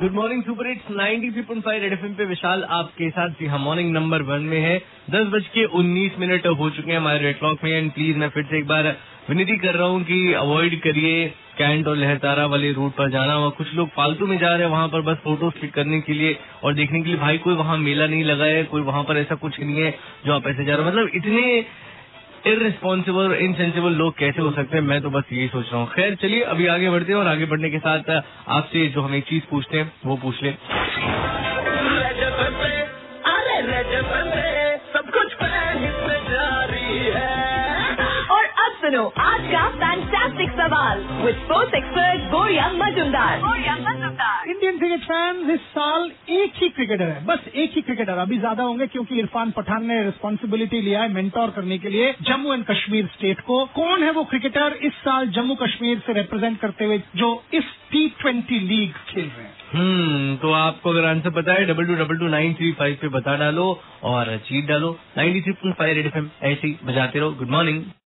Good morning super hits 93.5 red FM पे विशाल आपके साथ। जी हाँ मॉर्निंग नंबर वन में है। दस बज के उन्नीस मिनट हो चुके हैं हमारे रेड क्लॉक में। एंड प्लीज़ मैं फिर से एक बार विनती कर रहा हूँ कि अवॉइड करिए कैंट और लहतारा वाले रूट पर जाना वहाँ कुछ लोग फालतू में जा रहे हैं वहाँ पर बस फ़ोटो क्लिक करने के लिए और देखने के लिए। भाई, कोई वहाँ मेला नहीं लगा है, कोई वहाँ पर ऐसा कुछ नहीं है जो आप ऐसे जा रहे हो। मतलब इतने इनरिस्पॉन्सिबल और इनसेंसिबल लोग कैसे हो सकते हैं? मैं तो बस यही सोच रहा हूँ। खैर चलिए अभी आगे बढ़ते हैं और आगे बढ़ने के साथ आपसे जो हम एक चीज़ पूछते हैं वो पूछ ले। सब कुछ जारी है। और अब सुनो आज का फैंटास्टिक सवाल with sports expert Goriya Indian cricket fans इस साल एक ही क्रिकेटर है। बस एक ही क्रिकेटर अभी ज़्यादा होंगे क्योंकि इरफान पठान ने रिस्पॉन्सिबिलिटी लिया है मेंटोर करने के लिए जम्मू एंड कश्मीर स्टेट को। कौन है वो क्रिकेटर इस साल जम्मू कश्मीर से रिप्रेजेंट करते हुए जो इस टी ट्वेंटी लीग खेल रहे हैं? हम्म तो आपको अगर आंसर पता है double two double two nine three five पे बता डालो और चीट डालो। Ninety three point five red F ऐसे ही बजाते रहो। Good morning